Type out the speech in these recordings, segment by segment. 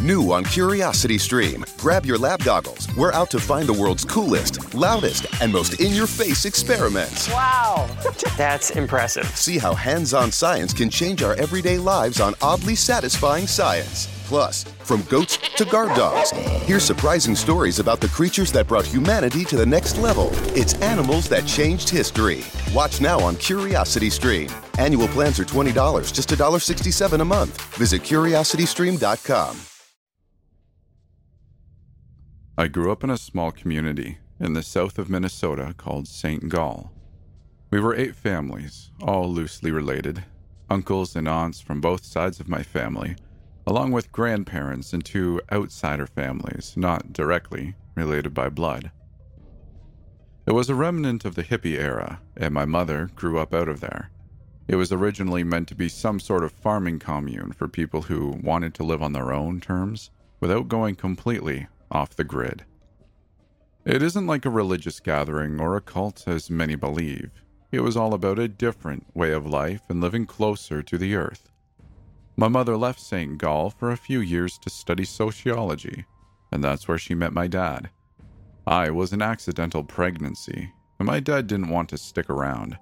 New on Curiosity Stream. Grab your lab goggles. We're out to find the world's coolest, loudest, and most in your face experiments. Wow, that's impressive. See how hands on science can change our everyday lives on oddly satisfying science. Plus, from goats to guard dogs, hear surprising stories about the creatures that brought humanity to the next level. It's animals that changed history. Watch now on Curiosity Stream. Annual plans are $20, just $1.67 a month. Visit curiositystream.com. I grew up in a small community in the south of Minnesota called St. Gall. We were eight families, all loosely related uncles and aunts from both sides of my family, along with grandparents and two outsider families, not directly related by blood. It was a remnant of the hippie era, and my mother grew up out of there. It was originally meant to be some sort of farming commune for people who wanted to live on their own terms without going completely off the grid. It isn't like a religious gathering or a cult as many believe. It was all about a different way of life and living closer to the earth. My mother left St. Gall for a few years to study sociology, and that's where she met my dad. I was an accidental pregnancy, and my dad didn't want to stick around.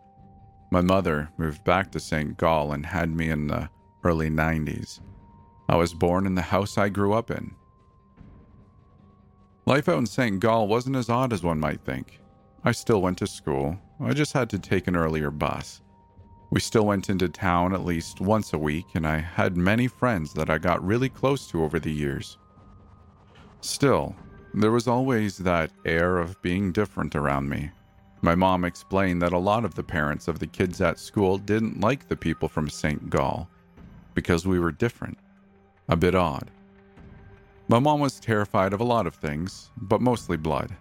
My mother moved back to St. Gall and had me in the early 90s. I was born in the house I grew up in, Life out in St. Gall wasn't as odd as one might think. I still went to school, I just had to take an earlier bus. We still went into town at least once a week, and I had many friends that I got really close to over the years. Still, there was always that air of being different around me. My mom explained that a lot of the parents of the kids at school didn't like the people from St. Gall because we were different, a bit odd. My mom was terrified of a lot of things, but mostly blood.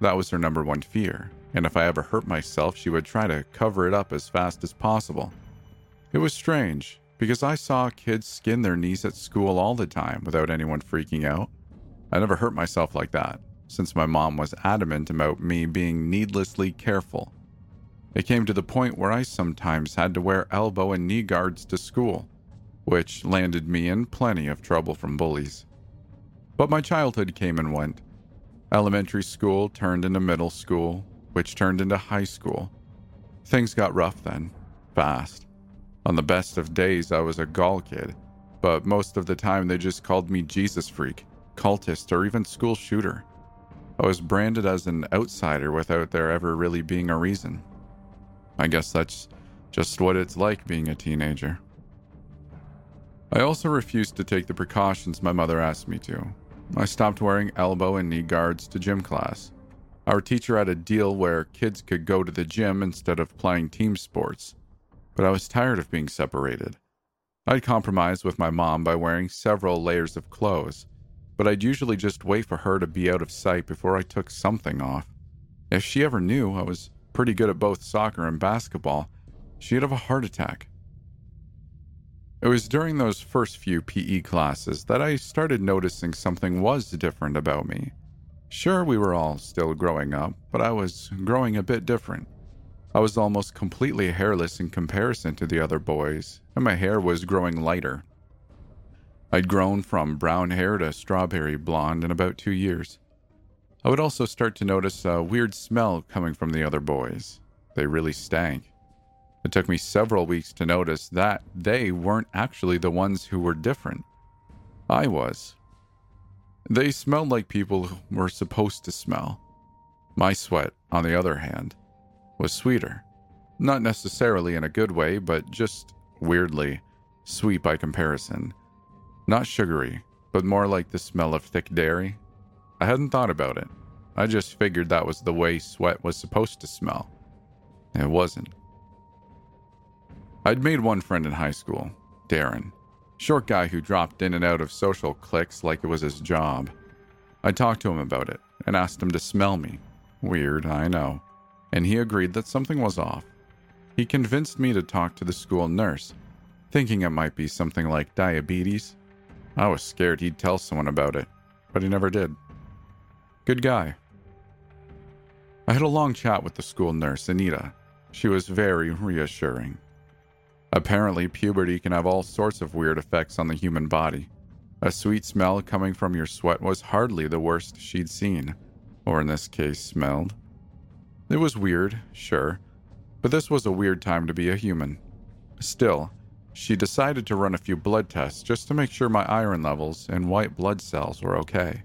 That was her number one fear, and if I ever hurt myself, she would try to cover it up as fast as possible. It was strange, because I saw kids skin their knees at school all the time without anyone freaking out. I never hurt myself like that, since my mom was adamant about me being needlessly careful. It came to the point where I sometimes had to wear elbow and knee guards to school, which landed me in plenty of trouble from bullies. But my childhood came and went. Elementary school turned into middle school, which turned into high school. Things got rough then, fast. On the best of days, I was a Gall kid, but most of the time they just called me Jesus freak, cultist, or even school shooter. I was branded as an outsider without there ever really being a reason. I guess that's just what it's like being a teenager. I also refused to take the precautions my mother asked me to, I stopped wearing elbow and knee guards to gym class. Our teacher had a deal where kids could go to the gym instead of playing team sports, but I was tired of being separated. I'd compromise with my mom by wearing several layers of clothes, but I'd usually just wait for her to be out of sight before I took something off. If she ever knew I was pretty good at both soccer and basketball, she'd have a heart attack. It was during those first few PE classes that I started noticing something was different about me. Sure, we were all still growing up, but I was growing a bit different. I was almost completely hairless in comparison to the other boys, and my hair was growing lighter. I'd grown from brown hair to strawberry blonde in about two years. I would also start to notice a weird smell coming from the other boys. They really stank. It took me several weeks to notice that they weren't actually the ones who were different. I was. They smelled like people were supposed to smell. My sweat, on the other hand, was sweeter. Not necessarily in a good way, but just weirdly sweet by comparison. Not sugary, but more like the smell of thick dairy. I hadn't thought about it. I just figured that was the way sweat was supposed to smell. It wasn't. I'd made one friend in high school, Darren. Short guy who dropped in and out of social cliques like it was his job. I talked to him about it and asked him to smell me. Weird, I know. And he agreed that something was off. He convinced me to talk to the school nurse, thinking it might be something like diabetes. I was scared he'd tell someone about it, but he never did. Good guy. I had a long chat with the school nurse, Anita. She was very reassuring. Apparently, puberty can have all sorts of weird effects on the human body. A sweet smell coming from your sweat was hardly the worst she'd seen, or in this case, smelled. It was weird, sure, but this was a weird time to be a human. Still, she decided to run a few blood tests just to make sure my iron levels and white blood cells were okay.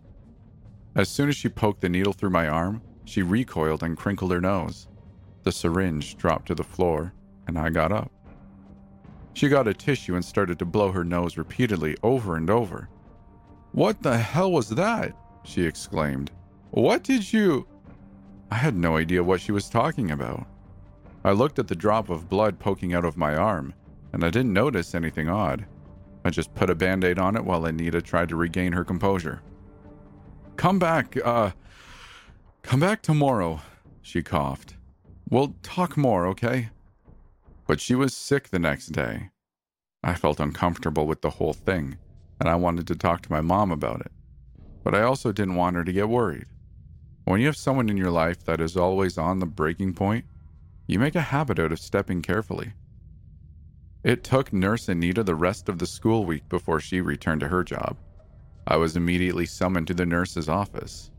As soon as she poked the needle through my arm, she recoiled and crinkled her nose. The syringe dropped to the floor, and I got up. She got a tissue and started to blow her nose repeatedly over and over. What the hell was that? she exclaimed. What did you. I had no idea what she was talking about. I looked at the drop of blood poking out of my arm, and I didn't notice anything odd. I just put a band aid on it while Anita tried to regain her composure. Come back, uh. Come back tomorrow, she coughed. We'll talk more, okay? But she was sick the next day. I felt uncomfortable with the whole thing, and I wanted to talk to my mom about it. But I also didn't want her to get worried. When you have someone in your life that is always on the breaking point, you make a habit out of stepping carefully. It took Nurse Anita the rest of the school week before she returned to her job. I was immediately summoned to the nurse's office.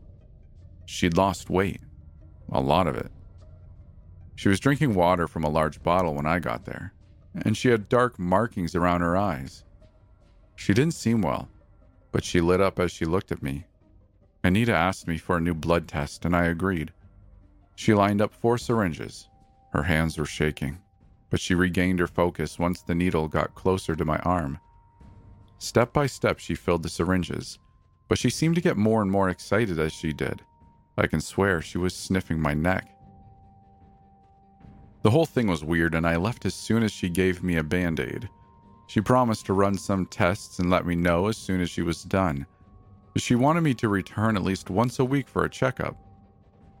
She'd lost weight, a lot of it. She was drinking water from a large bottle when I got there, and she had dark markings around her eyes. She didn't seem well, but she lit up as she looked at me. Anita asked me for a new blood test, and I agreed. She lined up four syringes. Her hands were shaking, but she regained her focus once the needle got closer to my arm. Step by step, she filled the syringes, but she seemed to get more and more excited as she did. I can swear she was sniffing my neck. The whole thing was weird, and I left as soon as she gave me a band aid. She promised to run some tests and let me know as soon as she was done. She wanted me to return at least once a week for a checkup.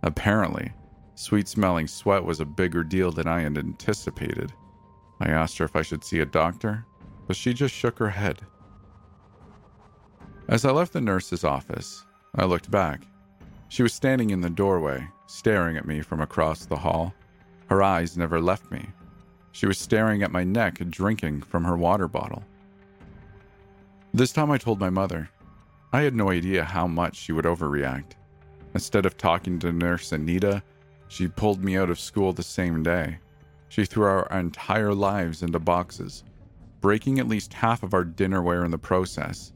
Apparently, sweet smelling sweat was a bigger deal than I had anticipated. I asked her if I should see a doctor, but she just shook her head. As I left the nurse's office, I looked back. She was standing in the doorway, staring at me from across the hall. Her eyes never left me. She was staring at my neck, drinking from her water bottle. This time I told my mother. I had no idea how much she would overreact. Instead of talking to Nurse Anita, she pulled me out of school the same day. She threw our entire lives into boxes, breaking at least half of our dinnerware in the process.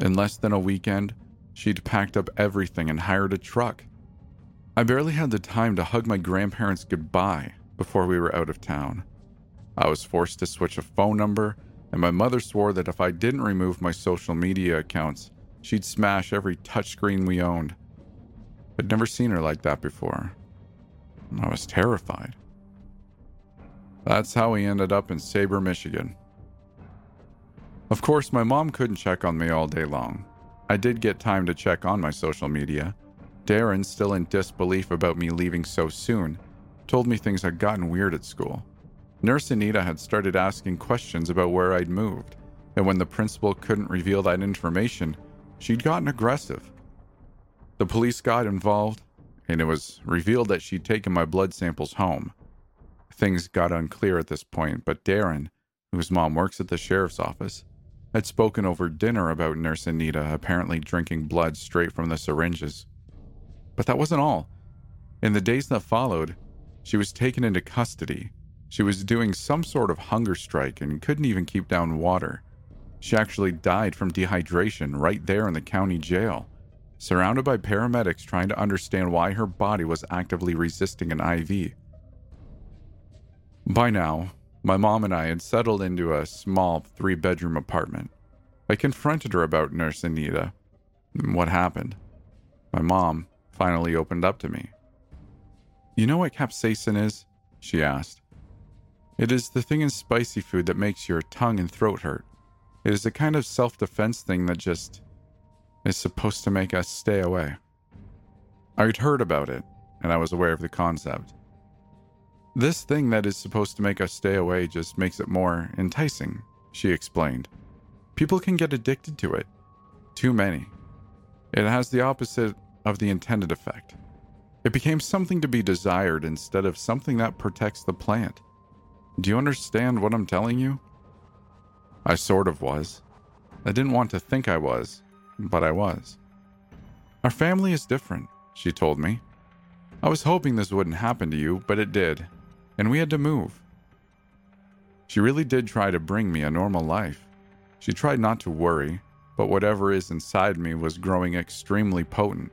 In less than a weekend, she'd packed up everything and hired a truck. I barely had the time to hug my grandparents goodbye before we were out of town. I was forced to switch a phone number, and my mother swore that if I didn't remove my social media accounts, she'd smash every touchscreen we owned. I'd never seen her like that before. I was terrified. That's how we ended up in Sabre, Michigan. Of course, my mom couldn't check on me all day long. I did get time to check on my social media, Darren, still in disbelief about me leaving so soon, told me things had gotten weird at school. Nurse Anita had started asking questions about where I'd moved, and when the principal couldn't reveal that information, she'd gotten aggressive. The police got involved, and it was revealed that she'd taken my blood samples home. Things got unclear at this point, but Darren, whose mom works at the sheriff's office, had spoken over dinner about Nurse Anita apparently drinking blood straight from the syringes. But that wasn't all. In the days that followed, she was taken into custody. She was doing some sort of hunger strike and couldn't even keep down water. She actually died from dehydration right there in the county jail, surrounded by paramedics trying to understand why her body was actively resisting an IV. By now, my mom and I had settled into a small three bedroom apartment. I confronted her about Nurse Anita. and What happened? My mom, finally opened up to me. You know what capsaicin is? She asked. It is the thing in spicy food that makes your tongue and throat hurt. It is a kind of self defense thing that just is supposed to make us stay away. I'd heard about it, and I was aware of the concept. This thing that is supposed to make us stay away just makes it more enticing, she explained. People can get addicted to it. Too many. It has the opposite of the intended effect. It became something to be desired instead of something that protects the plant. Do you understand what I'm telling you? I sort of was. I didn't want to think I was, but I was. Our family is different, she told me. I was hoping this wouldn't happen to you, but it did, and we had to move. She really did try to bring me a normal life. She tried not to worry, but whatever is inside me was growing extremely potent.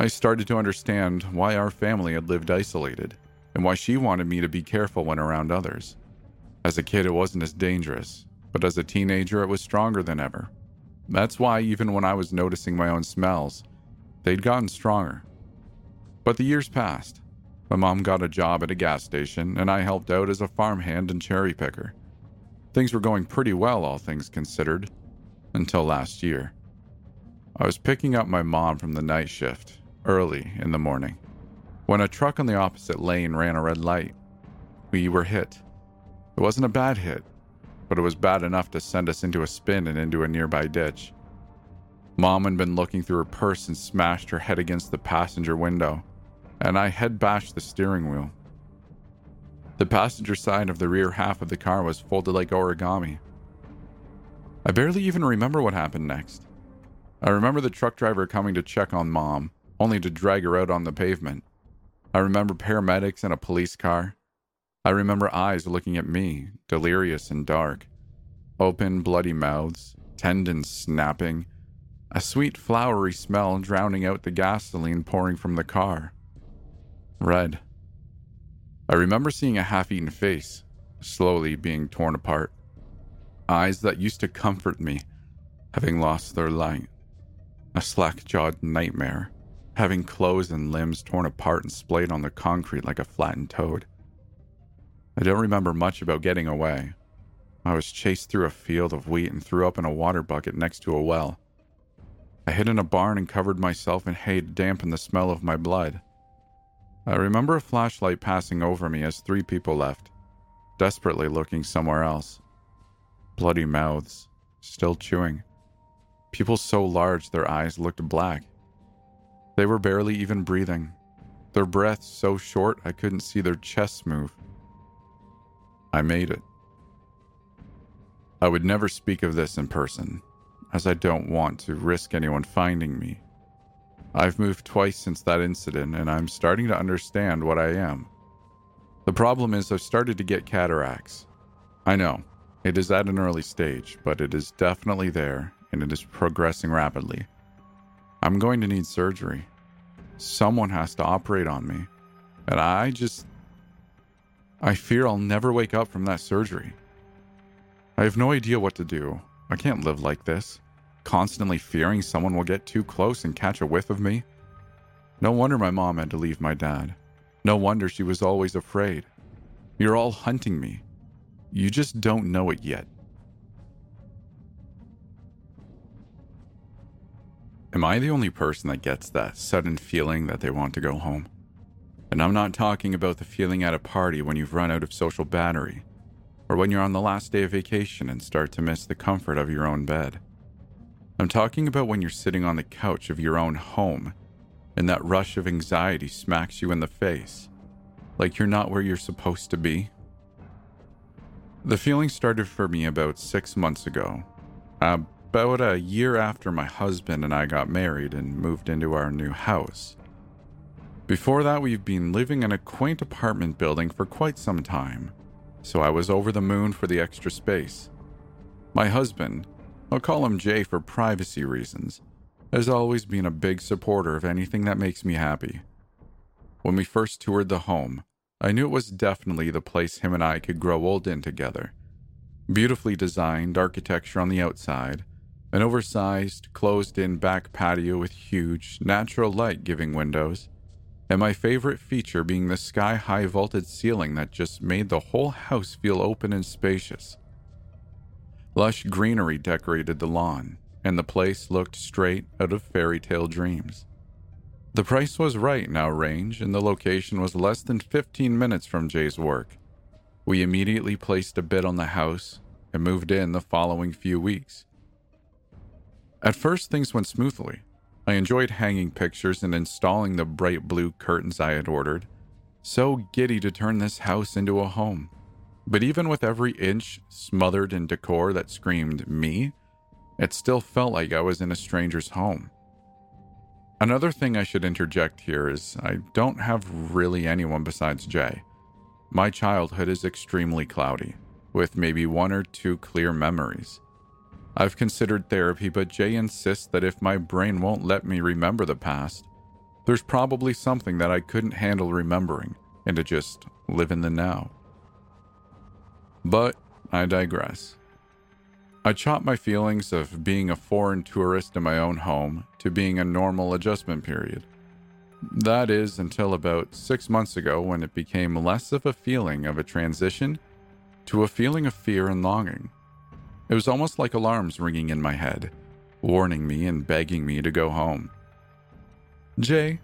I started to understand why our family had lived isolated and why she wanted me to be careful when around others. As a kid, it wasn't as dangerous, but as a teenager, it was stronger than ever. That's why, even when I was noticing my own smells, they'd gotten stronger. But the years passed. My mom got a job at a gas station, and I helped out as a farmhand and cherry picker. Things were going pretty well, all things considered, until last year. I was picking up my mom from the night shift, early in the morning, when a truck on the opposite lane ran a red light. We were hit. It wasn't a bad hit, but it was bad enough to send us into a spin and into a nearby ditch. Mom had been looking through her purse and smashed her head against the passenger window, and I head bashed the steering wheel. The passenger side of the rear half of the car was folded like origami. I barely even remember what happened next. I remember the truck driver coming to check on mom, only to drag her out on the pavement. I remember paramedics and a police car. I remember eyes looking at me, delirious and dark. Open, bloody mouths, tendons snapping, a sweet, flowery smell drowning out the gasoline pouring from the car. Red. I remember seeing a half eaten face, slowly being torn apart. Eyes that used to comfort me, having lost their light. A slack jawed nightmare having clothes and limbs torn apart and splayed on the concrete like a flattened toad. I don't remember much about getting away. I was chased through a field of wheat and threw up in a water bucket next to a well. I hid in a barn and covered myself in hay to dampen the smell of my blood. I remember a flashlight passing over me as three people left, desperately looking somewhere else. Bloody mouths, still chewing. People so large their eyes looked black. They were barely even breathing, their breaths so short I couldn't see their chests move. I made it. I would never speak of this in person, as I don't want to risk anyone finding me. I've moved twice since that incident, and I'm starting to understand what I am. The problem is, I've started to get cataracts. I know, it is at an early stage, but it is definitely there, and it is progressing rapidly. I'm going to need surgery. Someone has to operate on me. And I just. I fear I'll never wake up from that surgery. I have no idea what to do. I can't live like this, constantly fearing someone will get too close and catch a whiff of me. No wonder my mom had to leave my dad. No wonder she was always afraid. You're all hunting me. You just don't know it yet. Am I the only person that gets that sudden feeling that they want to go home? And I'm not talking about the feeling at a party when you've run out of social battery, or when you're on the last day of vacation and start to miss the comfort of your own bed. I'm talking about when you're sitting on the couch of your own home and that rush of anxiety smacks you in the face, like you're not where you're supposed to be. The feeling started for me about six months ago. Uh, about a year after my husband and I got married and moved into our new house. Before that, we've been living in a quaint apartment building for quite some time, so I was over the moon for the extra space. My husband, I'll call him Jay for privacy reasons, has always been a big supporter of anything that makes me happy. When we first toured the home, I knew it was definitely the place him and I could grow old in together. Beautifully designed architecture on the outside, an oversized, closed in back patio with huge, natural light giving windows, and my favorite feature being the sky high vaulted ceiling that just made the whole house feel open and spacious. Lush greenery decorated the lawn, and the place looked straight out of fairy tale dreams. The price was right in our range, and the location was less than 15 minutes from Jay's work. We immediately placed a bid on the house and moved in the following few weeks. At first, things went smoothly. I enjoyed hanging pictures and installing the bright blue curtains I had ordered. So giddy to turn this house into a home. But even with every inch smothered in decor that screamed me, It still felt like I was in a stranger's home. Another thing I should interject here is I don't have really anyone besides Jay. My childhood is extremely cloudy, with maybe one or two clear memories. I've considered therapy, but Jay insists that if my brain won't let me remember the past, there's probably something that I couldn't handle remembering and to just live in the now. But I digress. I chop my feelings of being a foreign tourist in my own home to being a normal adjustment period. That is until about six months ago when it became less of a feeling of a transition to a feeling of fear and longing. It was almost like alarms ringing in my head, warning me and begging me to go home. Jay,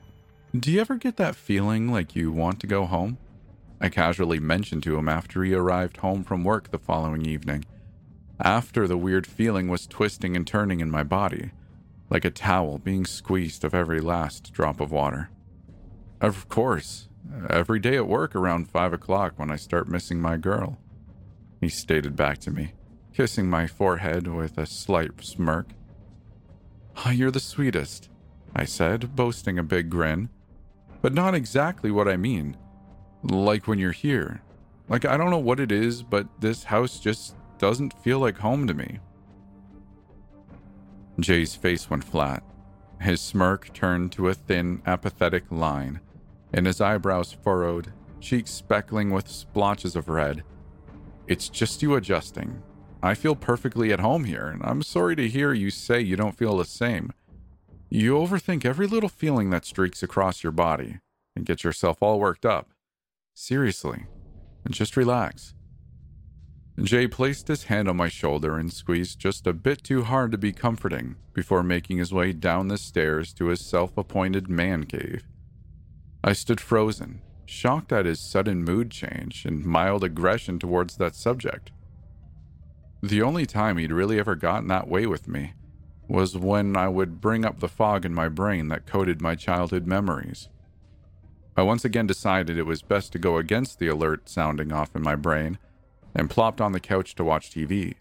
do you ever get that feeling like you want to go home? I casually mentioned to him after he arrived home from work the following evening, after the weird feeling was twisting and turning in my body, like a towel being squeezed of every last drop of water. Of course, every day at work around five o'clock when I start missing my girl, he stated back to me kissing my forehead with a slight smirk. Oh, you're the sweetest, I said, boasting a big grin. But not exactly what I mean. Like when you're here. Like, I don't know what it is, but this house just doesn't feel like home to me. Jay's face went flat. His smirk turned to a thin, apathetic line, and his eyebrows furrowed, cheeks speckling with splotches of red. It's just you adjusting, I feel perfectly at home here, and I'm sorry to hear you say you don't feel the same. You overthink every little feeling that streaks across your body and get yourself all worked up. Seriously, and just relax. Jay placed his hand on my shoulder and squeezed just a bit too hard to be comforting before making his way down the stairs to his self appointed man cave. I stood frozen, shocked at his sudden mood change and mild aggression towards that subject. The only time he'd really ever gotten that way with me was when I would bring up the fog in my brain that coded my childhood memories. I once again decided it was best to go against the alert sounding off in my brain and plopped on the couch to watch TV.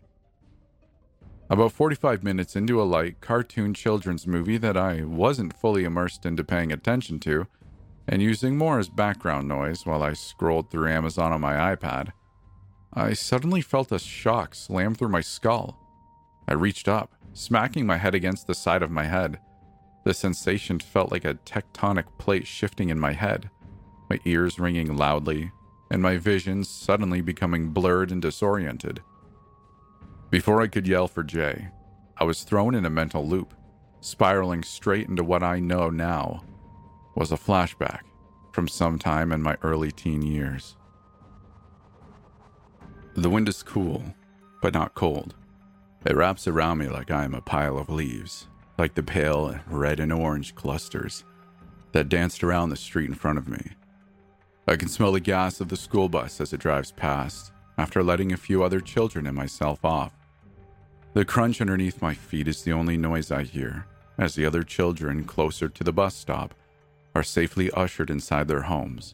About 45 minutes into a light cartoon children's movie that I wasn't fully immersed into paying attention to, and using more as background noise while I scrolled through Amazon on my iPad, I suddenly felt a shock slam through my skull. I reached up, smacking my head against the side of my head. The sensation felt like a tectonic plate shifting in my head, my ears ringing loudly, and my vision suddenly becoming blurred and disoriented. Before I could yell for Jay, I was thrown in a mental loop, spiraling straight into what I know now was a flashback from some time in my early teen years. The wind is cool, but not cold. It wraps around me like I am a pile of leaves, like the pale red and orange clusters that danced around the street in front of me. I can smell the gas of the school bus as it drives past, after letting a few other children and myself off. The crunch underneath my feet is the only noise I hear, as the other children closer to the bus stop are safely ushered inside their homes.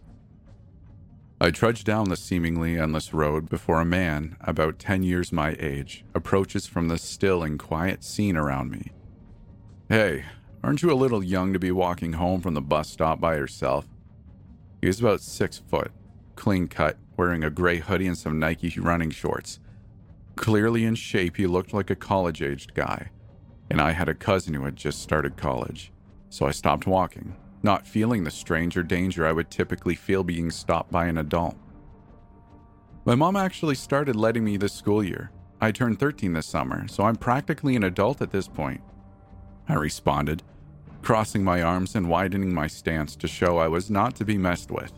I trudge down the seemingly endless road before a man, about 10 years my age, approaches from the still and quiet scene around me. Hey, aren't you a little young to be walking home from the bus stop by yourself? He was about six foot, clean cut, wearing a gray hoodie and some Nike running shorts. Clearly in shape, he looked like a college aged guy, and I had a cousin who had just started college, so I stopped walking not feeling the strange or danger I would typically feel being stopped by an adult. My mom actually started letting me this school year. I turned 13 this summer, so I'm practically an adult at this point. I responded, crossing my arms and widening my stance to show I was not to be messed with.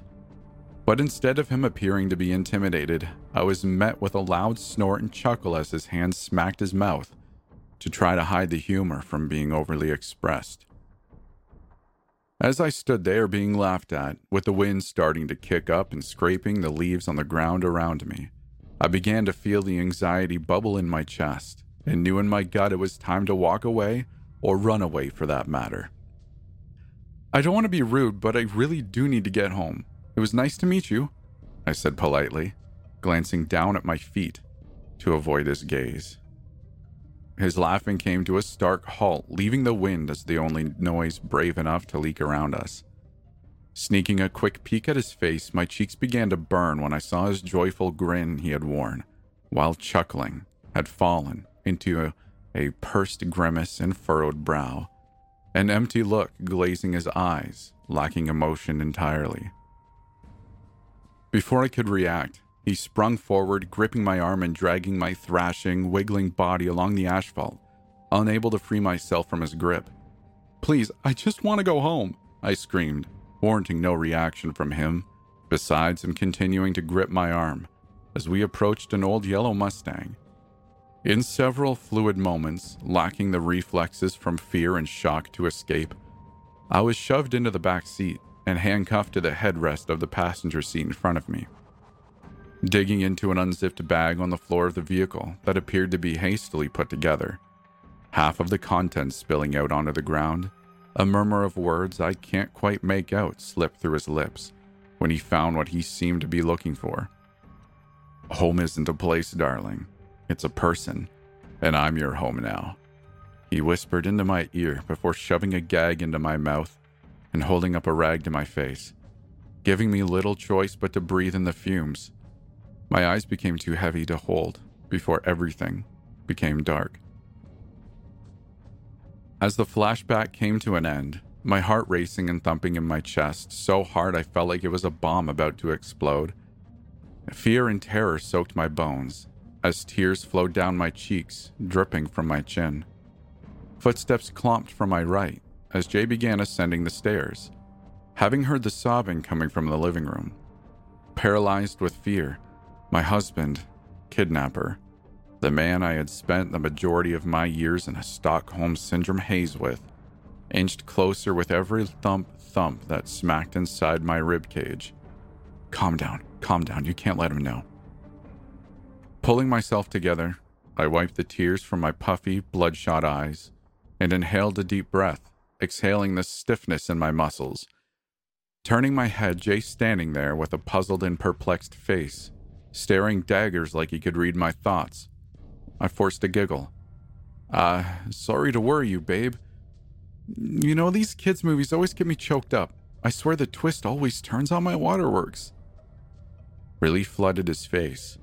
But instead of him appearing to be intimidated, I was met with a loud snort and chuckle as his hand smacked his mouth to try to hide the humor from being overly expressed. As I stood there being laughed at, with the wind starting to kick up and scraping the leaves on the ground around me, I began to feel the anxiety bubble in my chest and knew in my gut it was time to walk away or run away for that matter. I don't want to be rude, but I really do need to get home. It was nice to meet you, I said politely, glancing down at my feet to avoid his gaze. His laughing came to a stark halt, leaving the wind as the only noise brave enough to leak around us. Sneaking a quick peek at his face, my cheeks began to burn when I saw his joyful grin he had worn, while chuckling, had fallen into a, a pursed grimace and furrowed brow, an empty look glazing his eyes, lacking emotion entirely. Before I could react, he sprung forward, gripping my arm and dragging my thrashing, wiggling body along the asphalt, unable to free myself from his grip. Please, I just want to go home, I screamed, warranting no reaction from him, besides him continuing to grip my arm as we approached an old yellow Mustang. In several fluid moments, lacking the reflexes from fear and shock to escape, I was shoved into the back seat and handcuffed to the headrest of the passenger seat in front of me. Digging into an unzipped bag on the floor of the vehicle that appeared to be hastily put together, half of the contents spilling out onto the ground, a murmur of words I can't quite make out slipped through his lips when he found what he seemed to be looking for. Home isn't a place, darling. It's a person, and I'm your home now. He whispered into my ear before shoving a gag into my mouth and holding up a rag to my face, giving me little choice but to breathe in the fumes. My eyes became too heavy to hold before everything became dark. As the flashback came to an end, my heart racing and thumping in my chest so hard I felt like it was a bomb about to explode. Fear and terror soaked my bones as tears flowed down my cheeks, dripping from my chin. Footsteps clomped from my right as Jay began ascending the stairs, having heard the sobbing coming from the living room. Paralyzed with fear, my husband, kidnapper, the man I had spent the majority of my years in a Stockholm Syndrome haze with, inched closer with every thump thump that smacked inside my rib cage. Calm down, calm down, you can't let him know. Pulling myself together, I wiped the tears from my puffy, bloodshot eyes and inhaled a deep breath, exhaling the stiffness in my muscles. Turning my head, Jay standing there with a puzzled and perplexed face, staring daggers like he could read my thoughts. I forced a giggle. Uh, sorry to worry you, babe. You know, these kids' movies always get me choked up. I swear the twist always turns on my waterworks. Relief flooded his face,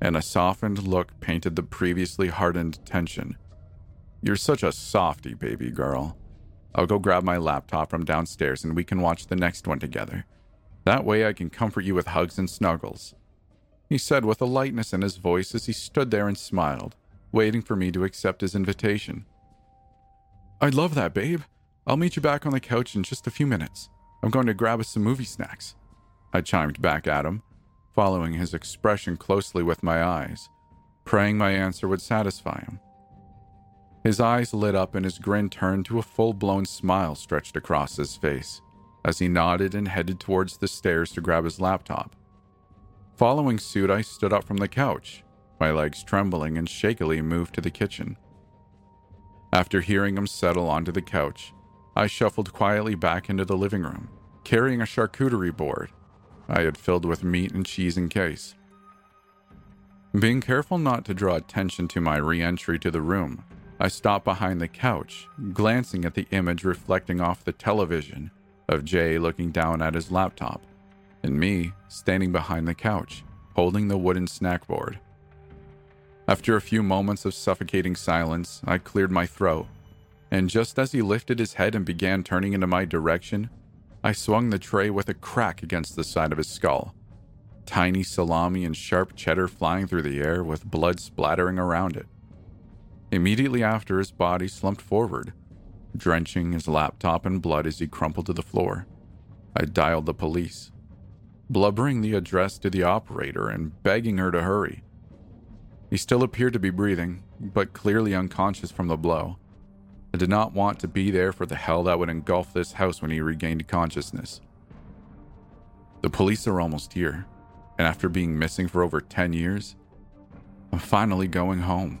and a softened look painted the previously hardened tension. You're such a softy, baby girl. I'll go grab my laptop from downstairs and we can watch the next one together. That way I can comfort you with hugs and snuggles. He said with a lightness in his voice as he stood there and smiled waiting for me to accept his invitation. I'd love that, babe. I'll meet you back on the couch in just a few minutes. I'm going to grab us some movie snacks. I chimed back at him, following his expression closely with my eyes, praying my answer would satisfy him. His eyes lit up and his grin turned to a full blown smile stretched across his face as he nodded and headed towards the stairs to grab his laptop. Following suit, I stood up from the couch, my legs trembling and shakily moved to the kitchen. After hearing him settle onto the couch, I shuffled quietly back into the living room, carrying a charcuterie board I had filled with meat and cheese in case. Being careful not to draw attention to my re entry to the room, I stopped behind the couch, glancing at the image reflecting off the television of Jay looking down at his laptop, and me standing behind the couch, holding the wooden snack board. After a few moments of suffocating silence, I cleared my throat, and just as he lifted his head and began turning into my direction, I swung the tray with a crack against the side of his skull. Tiny salami and sharp cheddar flying through the air with blood splattering around it. Immediately after, his body slumped forward, drenching his laptop in blood as he crumpled to the floor. I dialed the police, blubbering the address to the operator and begging her to hurry. He still appeared to be breathing, but clearly unconscious from the blow. I did not want to be there for the hell that would engulf this house when he regained consciousness. The police are almost here, and after being missing for over 10 years, I'm finally going home.